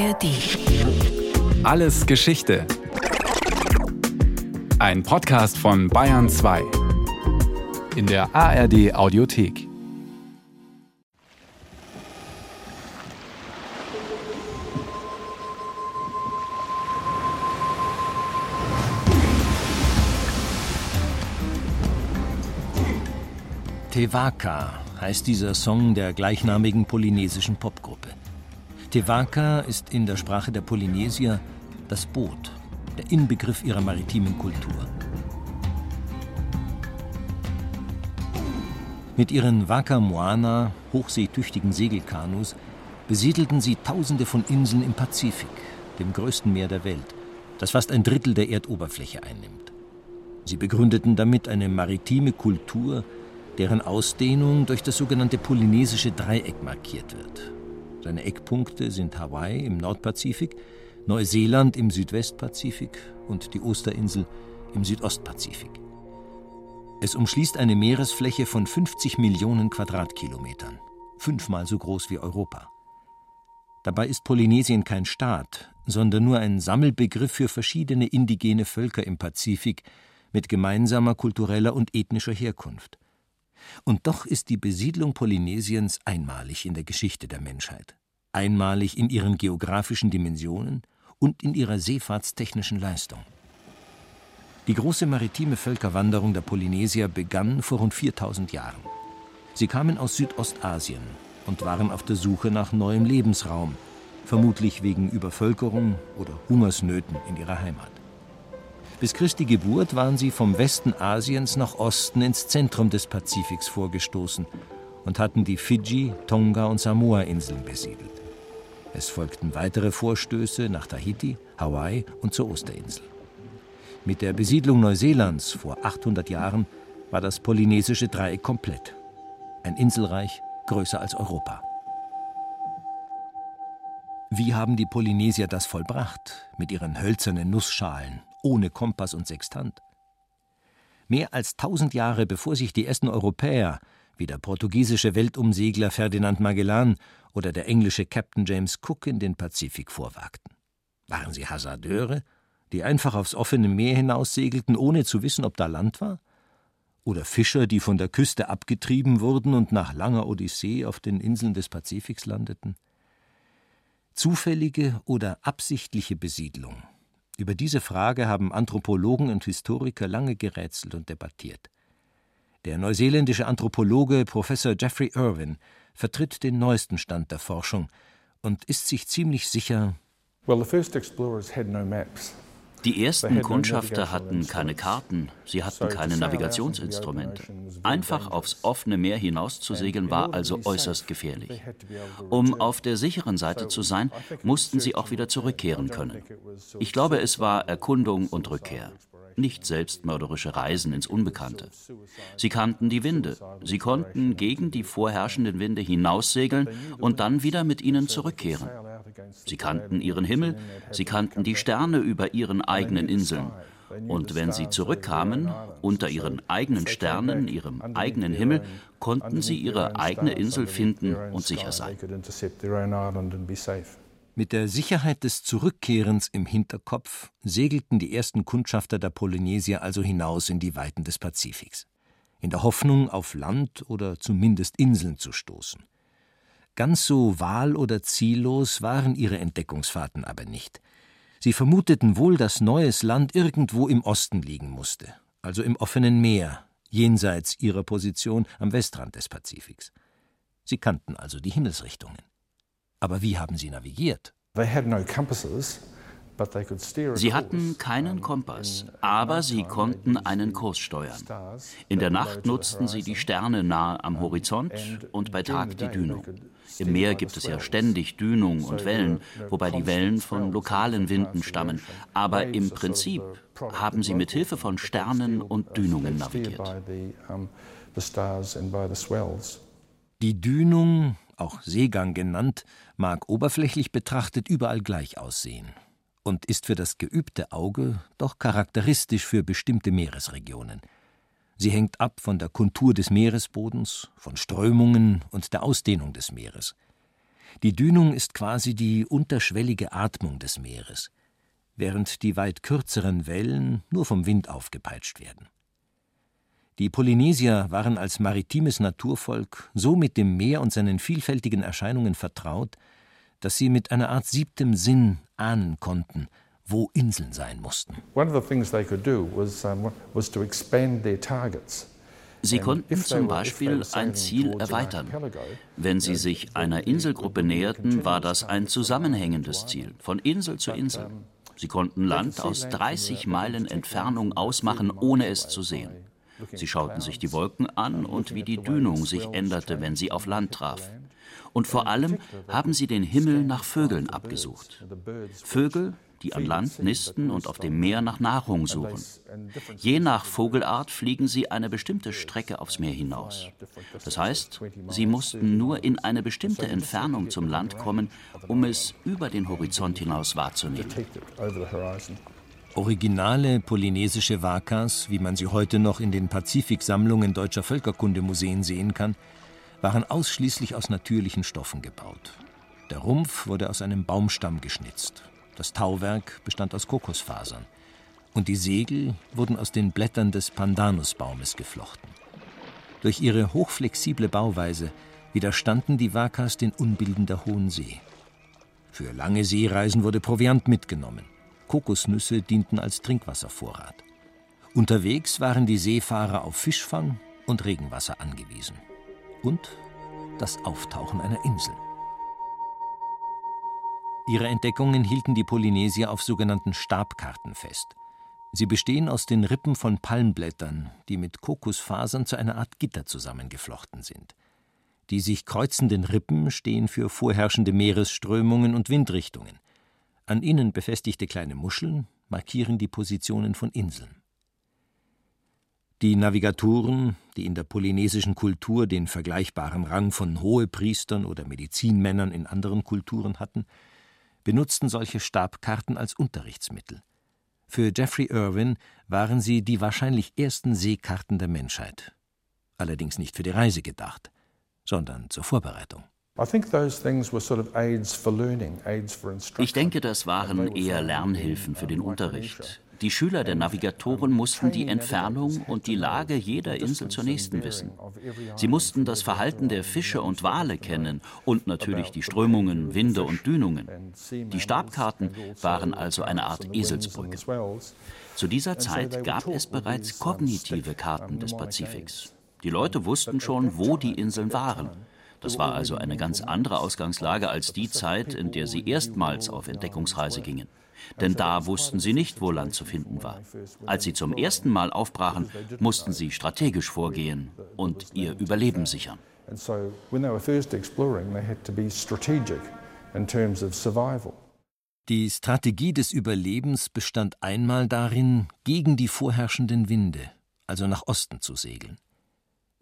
ARD. Alles Geschichte. Ein Podcast von Bayern 2. In der ARD Audiothek. Tevaka heißt dieser Song der gleichnamigen polynesischen Popgruppe. Tevaka ist in der Sprache der Polynesier das Boot, der Inbegriff ihrer maritimen Kultur. Mit ihren Waka Moana, hochseetüchtigen Segelkanus, besiedelten sie Tausende von Inseln im Pazifik, dem größten Meer der Welt, das fast ein Drittel der Erdoberfläche einnimmt. Sie begründeten damit eine maritime Kultur, deren Ausdehnung durch das sogenannte polynesische Dreieck markiert wird. Seine Eckpunkte sind Hawaii im Nordpazifik, Neuseeland im Südwestpazifik und die Osterinsel im Südostpazifik. Es umschließt eine Meeresfläche von 50 Millionen Quadratkilometern, fünfmal so groß wie Europa. Dabei ist Polynesien kein Staat, sondern nur ein Sammelbegriff für verschiedene indigene Völker im Pazifik mit gemeinsamer kultureller und ethnischer Herkunft. Und doch ist die Besiedlung Polynesiens einmalig in der Geschichte der Menschheit, einmalig in ihren geografischen Dimensionen und in ihrer seefahrtstechnischen Leistung. Die große maritime Völkerwanderung der Polynesier begann vor rund 4000 Jahren. Sie kamen aus Südostasien und waren auf der Suche nach neuem Lebensraum, vermutlich wegen Übervölkerung oder Hungersnöten in ihrer Heimat. Bis Christi Geburt waren sie vom Westen Asiens nach Osten ins Zentrum des Pazifiks vorgestoßen und hatten die Fidschi, Tonga und Samoa-Inseln besiedelt. Es folgten weitere Vorstöße nach Tahiti, Hawaii und zur Osterinsel. Mit der Besiedlung Neuseelands vor 800 Jahren war das polynesische Dreieck komplett. Ein Inselreich größer als Europa. Wie haben die Polynesier das vollbracht mit ihren hölzernen Nussschalen ohne Kompass und Sextant. Mehr als tausend Jahre bevor sich die ersten Europäer, wie der portugiesische Weltumsegler Ferdinand Magellan oder der englische Captain James Cook in den Pazifik vorwagten. Waren sie Hasardeure, die einfach aufs offene Meer hinaussegelten, ohne zu wissen, ob da Land war? Oder Fischer, die von der Küste abgetrieben wurden und nach langer Odyssee auf den Inseln des Pazifiks landeten? Zufällige oder absichtliche Besiedlung über diese Frage haben Anthropologen und Historiker lange gerätselt und debattiert. Der neuseeländische Anthropologe Professor Jeffrey Irwin vertritt den neuesten Stand der Forschung und ist sich ziemlich sicher, well, the first explorers had no maps. Die ersten Kundschafter hatten keine Karten, sie hatten keine Navigationsinstrumente. Einfach aufs offene Meer hinauszusegeln war also äußerst gefährlich. Um auf der sicheren Seite zu sein, mussten sie auch wieder zurückkehren können. Ich glaube, es war Erkundung und Rückkehr nicht selbstmörderische Reisen ins Unbekannte. Sie kannten die Winde, sie konnten gegen die vorherrschenden Winde hinaussegeln und dann wieder mit ihnen zurückkehren. Sie kannten ihren Himmel, sie kannten die Sterne über ihren eigenen Inseln. Und wenn sie zurückkamen, unter ihren eigenen Sternen, ihrem eigenen Himmel, konnten sie ihre eigene Insel finden und sicher sein. Mit der Sicherheit des Zurückkehrens im Hinterkopf segelten die ersten Kundschafter der Polynesier also hinaus in die Weiten des Pazifiks, in der Hoffnung, auf Land oder zumindest Inseln zu stoßen. Ganz so wahl- oder ziellos waren ihre Entdeckungsfahrten aber nicht. Sie vermuteten wohl, dass neues Land irgendwo im Osten liegen musste, also im offenen Meer, jenseits ihrer Position am Westrand des Pazifiks. Sie kannten also die Himmelsrichtungen. Aber wie haben sie navigiert? Sie hatten keinen Kompass, aber sie konnten einen Kurs steuern. In der Nacht nutzten sie die Sterne nahe am Horizont und bei Tag die Dünung. Im Meer gibt es ja ständig Dünung und Wellen, wobei die Wellen von lokalen Winden stammen. Aber im Prinzip haben sie mit Hilfe von Sternen und Dünungen navigiert. Die Dünung, auch Seegang genannt, mag oberflächlich betrachtet überall gleich aussehen und ist für das geübte Auge doch charakteristisch für bestimmte Meeresregionen. Sie hängt ab von der Kontur des Meeresbodens, von Strömungen und der Ausdehnung des Meeres. Die Dünung ist quasi die unterschwellige Atmung des Meeres, während die weit kürzeren Wellen nur vom Wind aufgepeitscht werden. Die Polynesier waren als maritimes Naturvolk so mit dem Meer und seinen vielfältigen Erscheinungen vertraut, dass sie mit einer Art siebtem Sinn ahnen konnten, wo Inseln sein mussten. Sie konnten zum Beispiel ein Ziel erweitern. Wenn sie sich einer Inselgruppe näherten, war das ein zusammenhängendes Ziel, von Insel zu Insel. Sie konnten Land aus 30 Meilen Entfernung ausmachen, ohne es zu sehen. Sie schauten sich die Wolken an und wie die Dünung sich änderte, wenn sie auf Land traf. Und vor allem haben sie den Himmel nach Vögeln abgesucht. Vögel, die an Land nisten und auf dem Meer nach Nahrung suchen. Je nach Vogelart fliegen sie eine bestimmte Strecke aufs Meer hinaus. Das heißt, sie mussten nur in eine bestimmte Entfernung zum Land kommen, um es über den Horizont hinaus wahrzunehmen. Originale polynesische Wakas, wie man sie heute noch in den Pazifiksammlungen deutscher Völkerkundemuseen sehen kann, waren ausschließlich aus natürlichen Stoffen gebaut. Der Rumpf wurde aus einem Baumstamm geschnitzt, das Tauwerk bestand aus Kokosfasern und die Segel wurden aus den Blättern des Pandanusbaumes geflochten. Durch ihre hochflexible Bauweise widerstanden die Wakas den Unbilden der hohen See. Für lange Seereisen wurde Proviant mitgenommen. Kokosnüsse dienten als Trinkwasservorrat. Unterwegs waren die Seefahrer auf Fischfang und Regenwasser angewiesen. Und das Auftauchen einer Insel. Ihre Entdeckungen hielten die Polynesier auf sogenannten Stabkarten fest. Sie bestehen aus den Rippen von Palmblättern, die mit Kokosfasern zu einer Art Gitter zusammengeflochten sind. Die sich kreuzenden Rippen stehen für vorherrschende Meeresströmungen und Windrichtungen. An ihnen befestigte kleine Muscheln markieren die Positionen von Inseln. Die Navigatoren, die in der polynesischen Kultur den vergleichbaren Rang von Hohepriestern oder Medizinmännern in anderen Kulturen hatten, benutzten solche Stabkarten als Unterrichtsmittel. Für Jeffrey Irwin waren sie die wahrscheinlich ersten Seekarten der Menschheit. Allerdings nicht für die Reise gedacht, sondern zur Vorbereitung. Ich denke, das waren eher Lernhilfen für den Unterricht. Die Schüler der Navigatoren mussten die Entfernung und die Lage jeder Insel zur nächsten wissen. Sie mussten das Verhalten der Fische und Wale kennen und natürlich die Strömungen, Winde und Dünungen. Die Stabkarten waren also eine Art Eselsbrücke. Zu dieser Zeit gab es bereits kognitive Karten des Pazifiks. Die Leute wussten schon, wo die Inseln waren. Das war also eine ganz andere Ausgangslage als die Zeit, in der sie erstmals auf Entdeckungsreise gingen. Denn da wussten sie nicht, wo Land zu finden war. Als sie zum ersten Mal aufbrachen, mussten sie strategisch vorgehen und ihr Überleben sichern. Die Strategie des Überlebens bestand einmal darin, gegen die vorherrschenden Winde, also nach Osten zu segeln.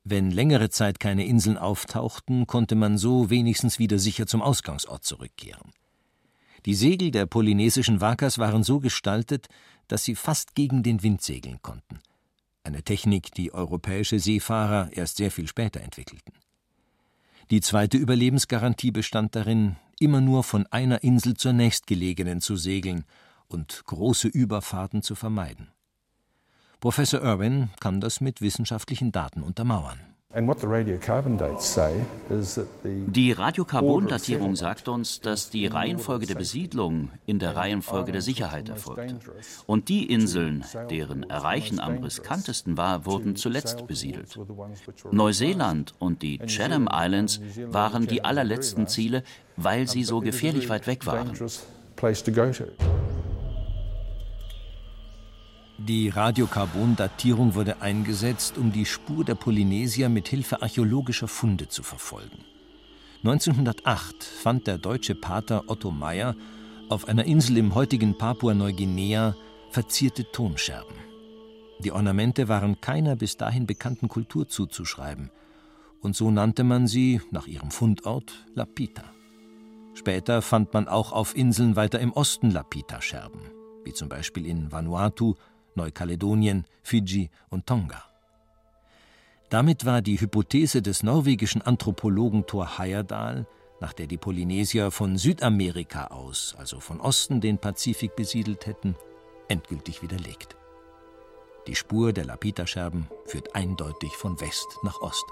Wenn längere Zeit keine Inseln auftauchten, konnte man so wenigstens wieder sicher zum Ausgangsort zurückkehren. Die Segel der polynesischen Wakas waren so gestaltet, dass sie fast gegen den Wind segeln konnten. Eine Technik, die europäische Seefahrer erst sehr viel später entwickelten. Die zweite Überlebensgarantie bestand darin, immer nur von einer Insel zur nächstgelegenen zu segeln und große Überfahrten zu vermeiden. Professor Irwin kann das mit wissenschaftlichen Daten untermauern. Die Radiokarbondatierung sagt uns, dass die Reihenfolge der Besiedlung in der Reihenfolge der Sicherheit erfolgte. Und die Inseln, deren Erreichen am riskantesten war, wurden zuletzt besiedelt. Neuseeland und die Chatham Islands waren die allerletzten Ziele, weil sie so gefährlich weit weg waren. Die Radiokarbondatierung wurde eingesetzt, um die Spur der Polynesier mit Hilfe archäologischer Funde zu verfolgen. 1908 fand der deutsche Pater Otto Meyer auf einer Insel im heutigen Papua-Neuguinea verzierte Tonscherben. Die Ornamente waren keiner bis dahin bekannten Kultur zuzuschreiben, und so nannte man sie nach ihrem Fundort Lapita. Später fand man auch auf Inseln weiter im Osten Lapita-Scherben, wie zum Beispiel in Vanuatu Neukaledonien, Fidschi und Tonga. Damit war die Hypothese des norwegischen Anthropologen Thor Heyerdahl, nach der die Polynesier von Südamerika aus, also von Osten, den Pazifik besiedelt hätten, endgültig widerlegt. Die Spur der Lapita-Scherben führt eindeutig von West nach Ost.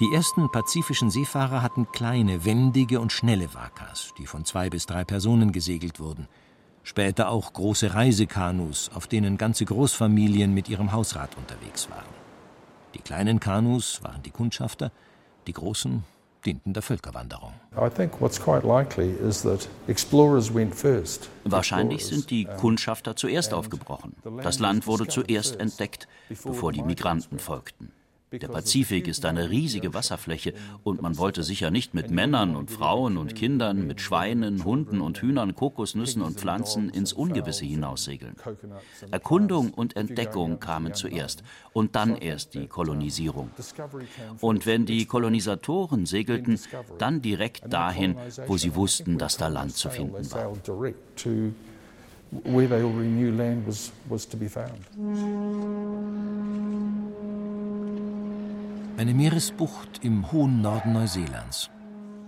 Die ersten pazifischen Seefahrer hatten kleine, wendige und schnelle Wakas, die von zwei bis drei Personen gesegelt wurden. Später auch große Reisekanus, auf denen ganze Großfamilien mit ihrem Hausrat unterwegs waren. Die kleinen Kanus waren die Kundschafter, die großen dienten der Völkerwanderung. Wahrscheinlich sind die Kundschafter zuerst aufgebrochen. Das Land wurde zuerst entdeckt, bevor die Migranten folgten. Der Pazifik ist eine riesige Wasserfläche und man wollte sicher nicht mit Männern und Frauen und Kindern, mit Schweinen, Hunden und Hühnern, Kokosnüssen und Pflanzen ins Ungewisse hinaussegeln. Erkundung und Entdeckung kamen zuerst und dann erst die Kolonisierung. Und wenn die Kolonisatoren segelten, dann direkt dahin, wo sie wussten, dass da Land zu finden war. Where they already knew land was, was to be found. Eine Meeresbucht im hohen Norden Neuseelands.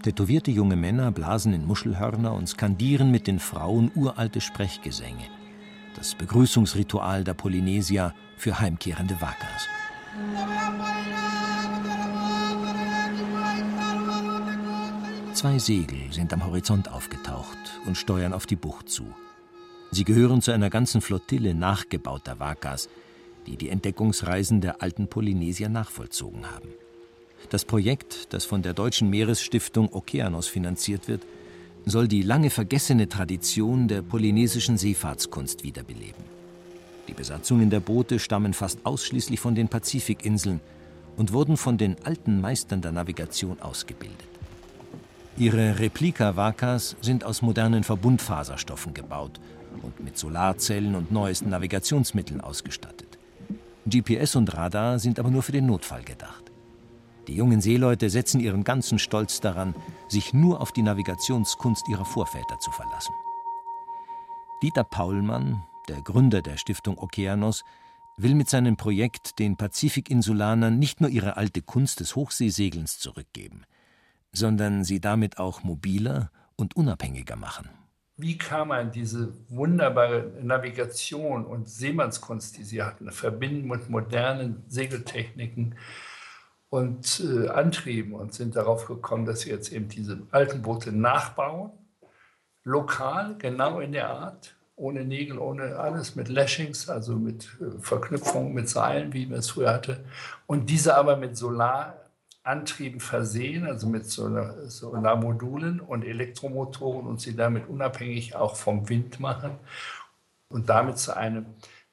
Tätowierte junge Männer blasen in Muschelhörner und skandieren mit den Frauen uralte Sprechgesänge. Das Begrüßungsritual der Polynesier für heimkehrende Wakas. Zwei Segel sind am Horizont aufgetaucht und steuern auf die Bucht zu. Sie gehören zu einer ganzen Flottille nachgebauter Wakas, die die Entdeckungsreisen der alten Polynesier nachvollzogen haben. Das Projekt, das von der Deutschen Meeresstiftung Okeanos finanziert wird, soll die lange vergessene Tradition der polynesischen Seefahrtskunst wiederbeleben. Die Besatzungen der Boote stammen fast ausschließlich von den Pazifikinseln und wurden von den alten Meistern der Navigation ausgebildet. Ihre Replika-Wakas sind aus modernen Verbundfaserstoffen gebaut und mit Solarzellen und neuesten Navigationsmitteln ausgestattet. GPS und Radar sind aber nur für den Notfall gedacht. Die jungen Seeleute setzen ihren ganzen Stolz daran, sich nur auf die Navigationskunst ihrer Vorväter zu verlassen. Dieter Paulmann, der Gründer der Stiftung Okeanos, will mit seinem Projekt den Pazifikinsulanern nicht nur ihre alte Kunst des Hochseesegelns zurückgeben, sondern sie damit auch mobiler und unabhängiger machen wie kann man diese wunderbare Navigation und Seemannskunst, die sie hatten, verbinden mit modernen Segeltechniken und äh, Antrieben und sind darauf gekommen, dass sie jetzt eben diese alten Boote nachbauen, lokal, genau in der Art, ohne Nägel, ohne alles, mit Lashings, also mit äh, Verknüpfungen, mit Seilen, wie man es früher hatte, und diese aber mit Solar Antrieben versehen, also mit Solarmodulen und Elektromotoren und sie damit unabhängig auch vom Wind machen und damit zu einem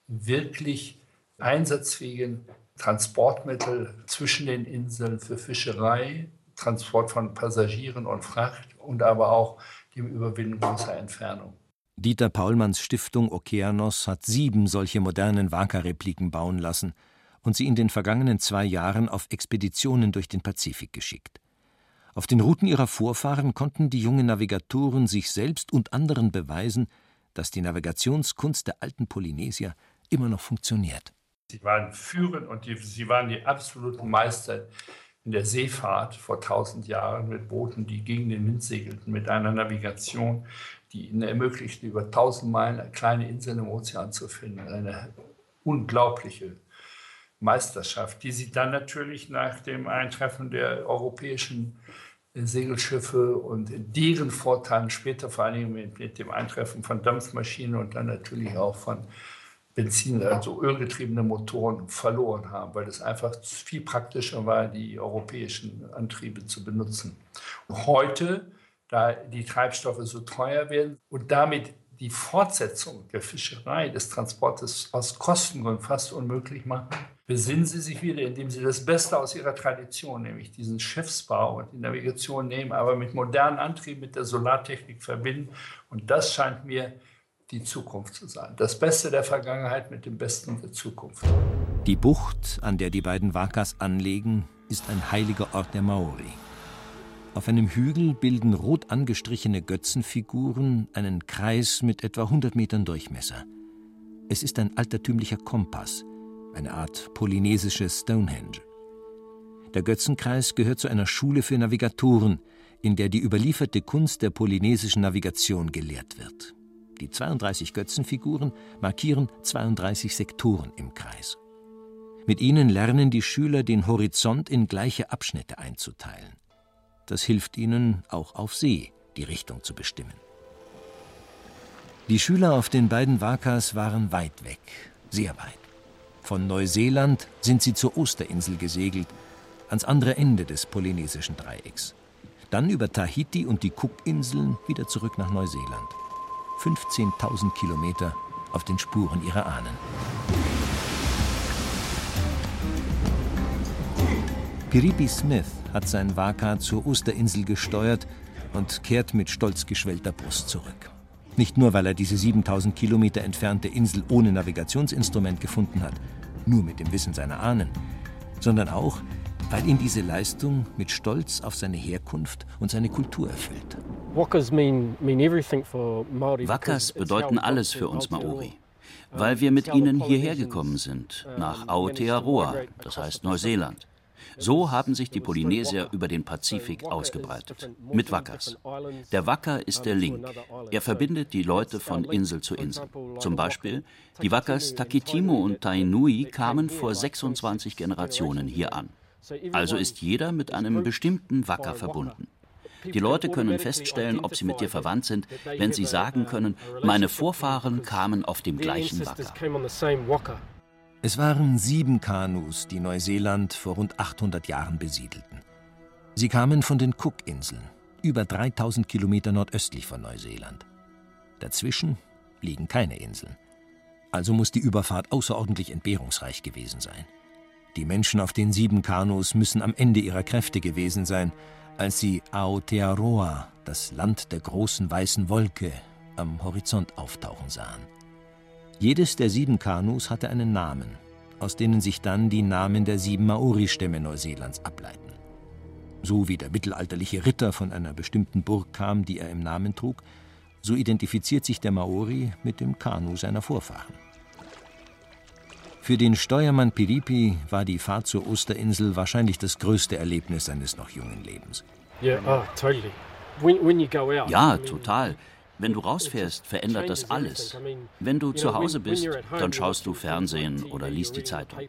wirklich einsatzfähigen Transportmittel zwischen den Inseln für Fischerei, Transport von Passagieren und Fracht und aber auch dem Überwinden großer Entfernung. Dieter Paulmanns Stiftung Okeanos hat sieben solche modernen Waka-Repliken bauen lassen – und sie in den vergangenen zwei Jahren auf Expeditionen durch den Pazifik geschickt. Auf den Routen ihrer Vorfahren konnten die jungen Navigatoren sich selbst und anderen beweisen, dass die Navigationskunst der alten Polynesier immer noch funktioniert. Sie waren führend und die, sie waren die absoluten Meister in der Seefahrt vor tausend Jahren mit Booten, die gegen den Wind segelten, mit einer Navigation, die ihnen ermöglichte, über tausend Meilen kleine Inseln im Ozean zu finden. Eine unglaubliche Meisterschaft, die sie dann natürlich nach dem Eintreffen der europäischen Segelschiffe und deren Vorteilen später vor allem mit, mit, dem Eintreffen von Dampfmaschinen und dann natürlich auch von Benzin, also ölgetriebene Motoren verloren haben, weil es einfach viel praktischer war, die europäischen Antriebe zu benutzen. Heute, da die Treibstoffe so teuer werden und damit die Fortsetzung der Fischerei, des Transportes aus Kostengründen fast unmöglich machen, besinnen Sie sich wieder, indem Sie das Beste aus Ihrer Tradition, nämlich diesen Schiffsbau und die Navigation nehmen, aber mit modernen Antrieben, mit der Solartechnik verbinden. Und das scheint mir die Zukunft zu sein. Das Beste der Vergangenheit mit dem Besten der Zukunft. Die Bucht, an der die beiden Wakas anlegen, ist ein heiliger Ort der Maori. Auf einem Hügel bilden rot angestrichene Götzenfiguren einen Kreis mit etwa 100 Metern Durchmesser. Es ist ein altertümlicher Kompass, eine Art polynesisches Stonehenge. Der Götzenkreis gehört zu einer Schule für Navigatoren, in der die überlieferte Kunst der polynesischen Navigation gelehrt wird. Die 32 Götzenfiguren markieren 32 Sektoren im Kreis. Mit ihnen lernen die Schüler den Horizont in gleiche Abschnitte einzuteilen. Das hilft ihnen, auch auf See die Richtung zu bestimmen. Die Schüler auf den beiden Wakas waren weit weg, sehr weit. Von Neuseeland sind sie zur Osterinsel gesegelt, ans andere Ende des polynesischen Dreiecks. Dann über Tahiti und die Cookinseln wieder zurück nach Neuseeland. 15.000 Kilometer auf den Spuren ihrer Ahnen. Piripi Smith hat sein Waka zur Osterinsel gesteuert und kehrt mit stolz geschwellter Brust zurück. Nicht nur, weil er diese 7000 Kilometer entfernte Insel ohne Navigationsinstrument gefunden hat, nur mit dem Wissen seiner Ahnen, sondern auch, weil ihn diese Leistung mit Stolz auf seine Herkunft und seine Kultur erfüllt. Wakas bedeuten alles für uns Maori, weil wir mit ihnen hierher gekommen sind, nach Aotearoa, das heißt Neuseeland. So haben sich die Polynesier über den Pazifik ausgebreitet. Mit Wackers. Der Wacker ist der Link. Er verbindet die Leute von Insel zu Insel. Zum Beispiel, die Wackers Takitimu und Tainui kamen vor 26 Generationen hier an. Also ist jeder mit einem bestimmten Wacker verbunden. Die Leute können feststellen, ob sie mit dir verwandt sind, wenn sie sagen können, meine Vorfahren kamen auf dem gleichen Wacker. Es waren sieben Kanus, die Neuseeland vor rund 800 Jahren besiedelten. Sie kamen von den Cookinseln, über 3000 Kilometer nordöstlich von Neuseeland. Dazwischen liegen keine Inseln. Also muss die Überfahrt außerordentlich entbehrungsreich gewesen sein. Die Menschen auf den sieben Kanus müssen am Ende ihrer Kräfte gewesen sein, als sie Aotearoa, das Land der großen weißen Wolke, am Horizont auftauchen sahen. Jedes der sieben Kanus hatte einen Namen, aus denen sich dann die Namen der sieben Maori-Stämme Neuseelands ableiten. So wie der mittelalterliche Ritter von einer bestimmten Burg kam, die er im Namen trug, so identifiziert sich der Maori mit dem Kanu seiner Vorfahren. Für den Steuermann Piripi war die Fahrt zur Osterinsel wahrscheinlich das größte Erlebnis seines noch jungen Lebens. Ja, total. Wenn du rausfährst, verändert das alles. Wenn du zu Hause bist, dann schaust du Fernsehen oder liest die Zeitung.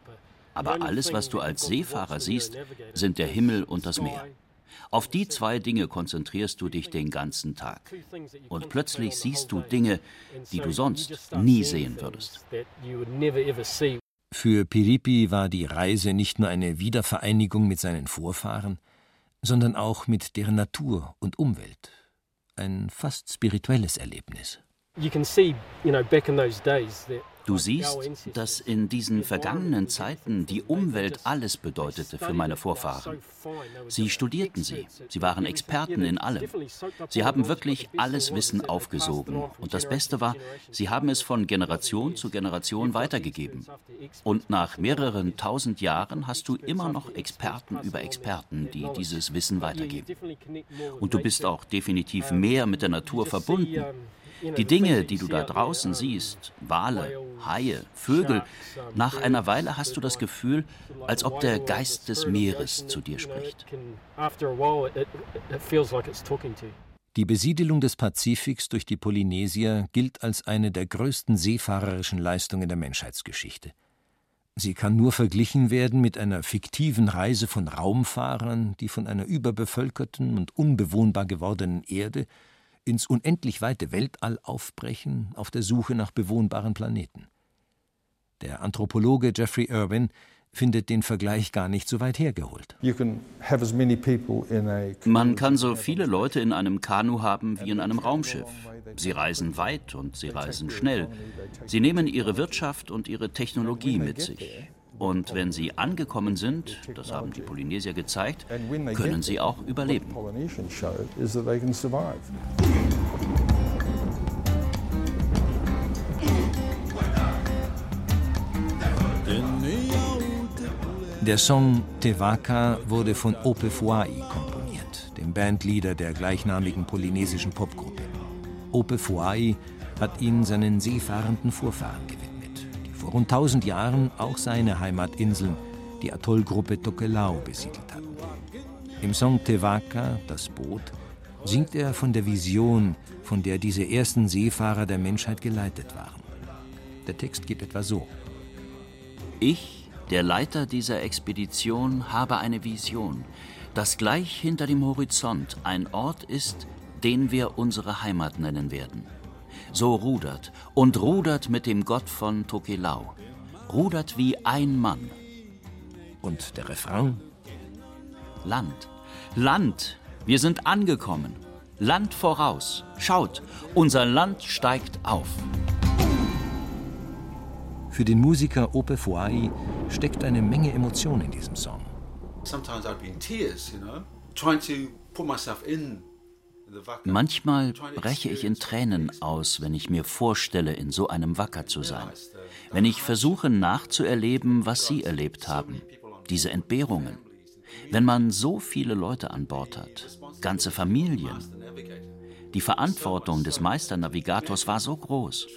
Aber alles, was du als Seefahrer siehst, sind der Himmel und das Meer. Auf die zwei Dinge konzentrierst du dich den ganzen Tag. Und plötzlich siehst du Dinge, die du sonst nie sehen würdest. Für Piripi war die Reise nicht nur eine Wiedervereinigung mit seinen Vorfahren, sondern auch mit deren Natur und Umwelt ein fast spirituelles Erlebnis. Du siehst, dass in diesen vergangenen Zeiten die Umwelt alles bedeutete für meine Vorfahren. Sie studierten sie, sie waren Experten in allem. Sie haben wirklich alles Wissen aufgesogen. Und das Beste war, sie haben es von Generation zu Generation weitergegeben. Und nach mehreren tausend Jahren hast du immer noch Experten über Experten, die dieses Wissen weitergeben. Und du bist auch definitiv mehr mit der Natur verbunden. Die Dinge, die du da draußen siehst, Wale, Haie, Vögel, nach einer Weile hast du das Gefühl, als ob der Geist des Meeres zu dir spricht. Die Besiedelung des Pazifiks durch die Polynesier gilt als eine der größten seefahrerischen Leistungen der Menschheitsgeschichte. Sie kann nur verglichen werden mit einer fiktiven Reise von Raumfahrern, die von einer überbevölkerten und unbewohnbar gewordenen Erde ins unendlich weite Weltall aufbrechen auf der Suche nach bewohnbaren Planeten. Der Anthropologe Jeffrey Irwin findet den Vergleich gar nicht so weit hergeholt. Man kann so viele Leute in einem Kanu haben wie in einem Raumschiff. Sie reisen weit und sie reisen schnell. Sie nehmen ihre Wirtschaft und ihre Technologie mit sich. Und wenn sie angekommen sind, das haben die Polynesier gezeigt, können sie auch überleben. Der Song Tevaka wurde von Ope Fuai komponiert, dem Bandleader der gleichnamigen polynesischen Popgruppe. Ope Fuai hat ihn seinen seefahrenden Vorfahren gewidmet vor rund 1000 Jahren auch seine Heimatinseln, die Atollgruppe Tokelau, besiedelt hatten. Im Song Tevaka, das Boot, singt er von der Vision, von der diese ersten Seefahrer der Menschheit geleitet waren. Der Text geht etwa so. Ich, der Leiter dieser Expedition, habe eine Vision, dass gleich hinter dem Horizont ein Ort ist, den wir unsere Heimat nennen werden. So rudert und rudert mit dem Gott von Tokelau. Rudert wie ein Mann. Und der Refrain? Land, Land, wir sind angekommen. Land voraus. Schaut, unser Land steigt auf. Für den Musiker Ope Fuai steckt eine Menge Emotion in diesem Song. Manchmal breche ich in Tränen aus, wenn ich mir vorstelle, in so einem Wacker zu sein. Wenn ich versuche nachzuerleben, was Sie erlebt haben, diese Entbehrungen. Wenn man so viele Leute an Bord hat, ganze Familien. Die Verantwortung des Meisternavigators war so groß.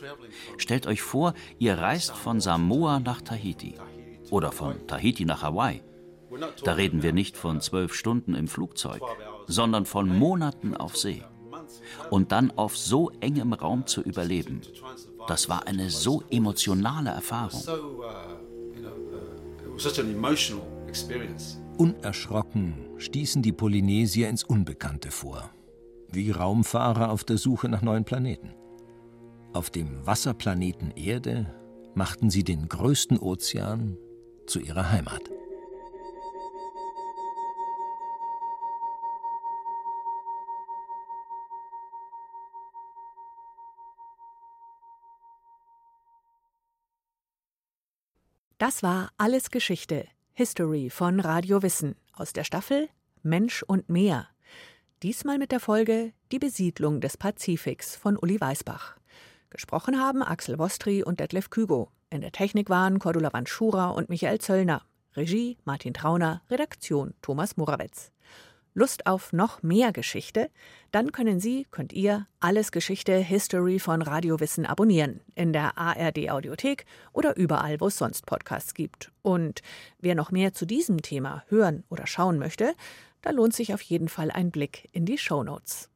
Stellt euch vor, ihr reist von Samoa nach Tahiti oder von Tahiti nach Hawaii. Da reden wir nicht von zwölf Stunden im Flugzeug, sondern von Monaten auf See. Und dann auf so engem Raum zu überleben, das war eine so emotionale Erfahrung. Unerschrocken stießen die Polynesier ins Unbekannte vor, wie Raumfahrer auf der Suche nach neuen Planeten. Auf dem Wasserplaneten Erde machten sie den größten Ozean zu ihrer Heimat. Das war Alles Geschichte, History von Radio Wissen aus der Staffel Mensch und Meer. Diesmal mit der Folge Die Besiedlung des Pazifiks von Uli Weisbach. Gesprochen haben Axel Wostri und Detlef Kügo. In der Technik waren Cordula Vanschura und Michael Zöllner. Regie Martin Trauner, Redaktion Thomas Morawetz. Lust auf noch mehr Geschichte? Dann können Sie, könnt ihr alles Geschichte History von Radiowissen abonnieren in der ARD Audiothek oder überall, wo es sonst Podcasts gibt. Und wer noch mehr zu diesem Thema hören oder schauen möchte, da lohnt sich auf jeden Fall ein Blick in die Show Notes.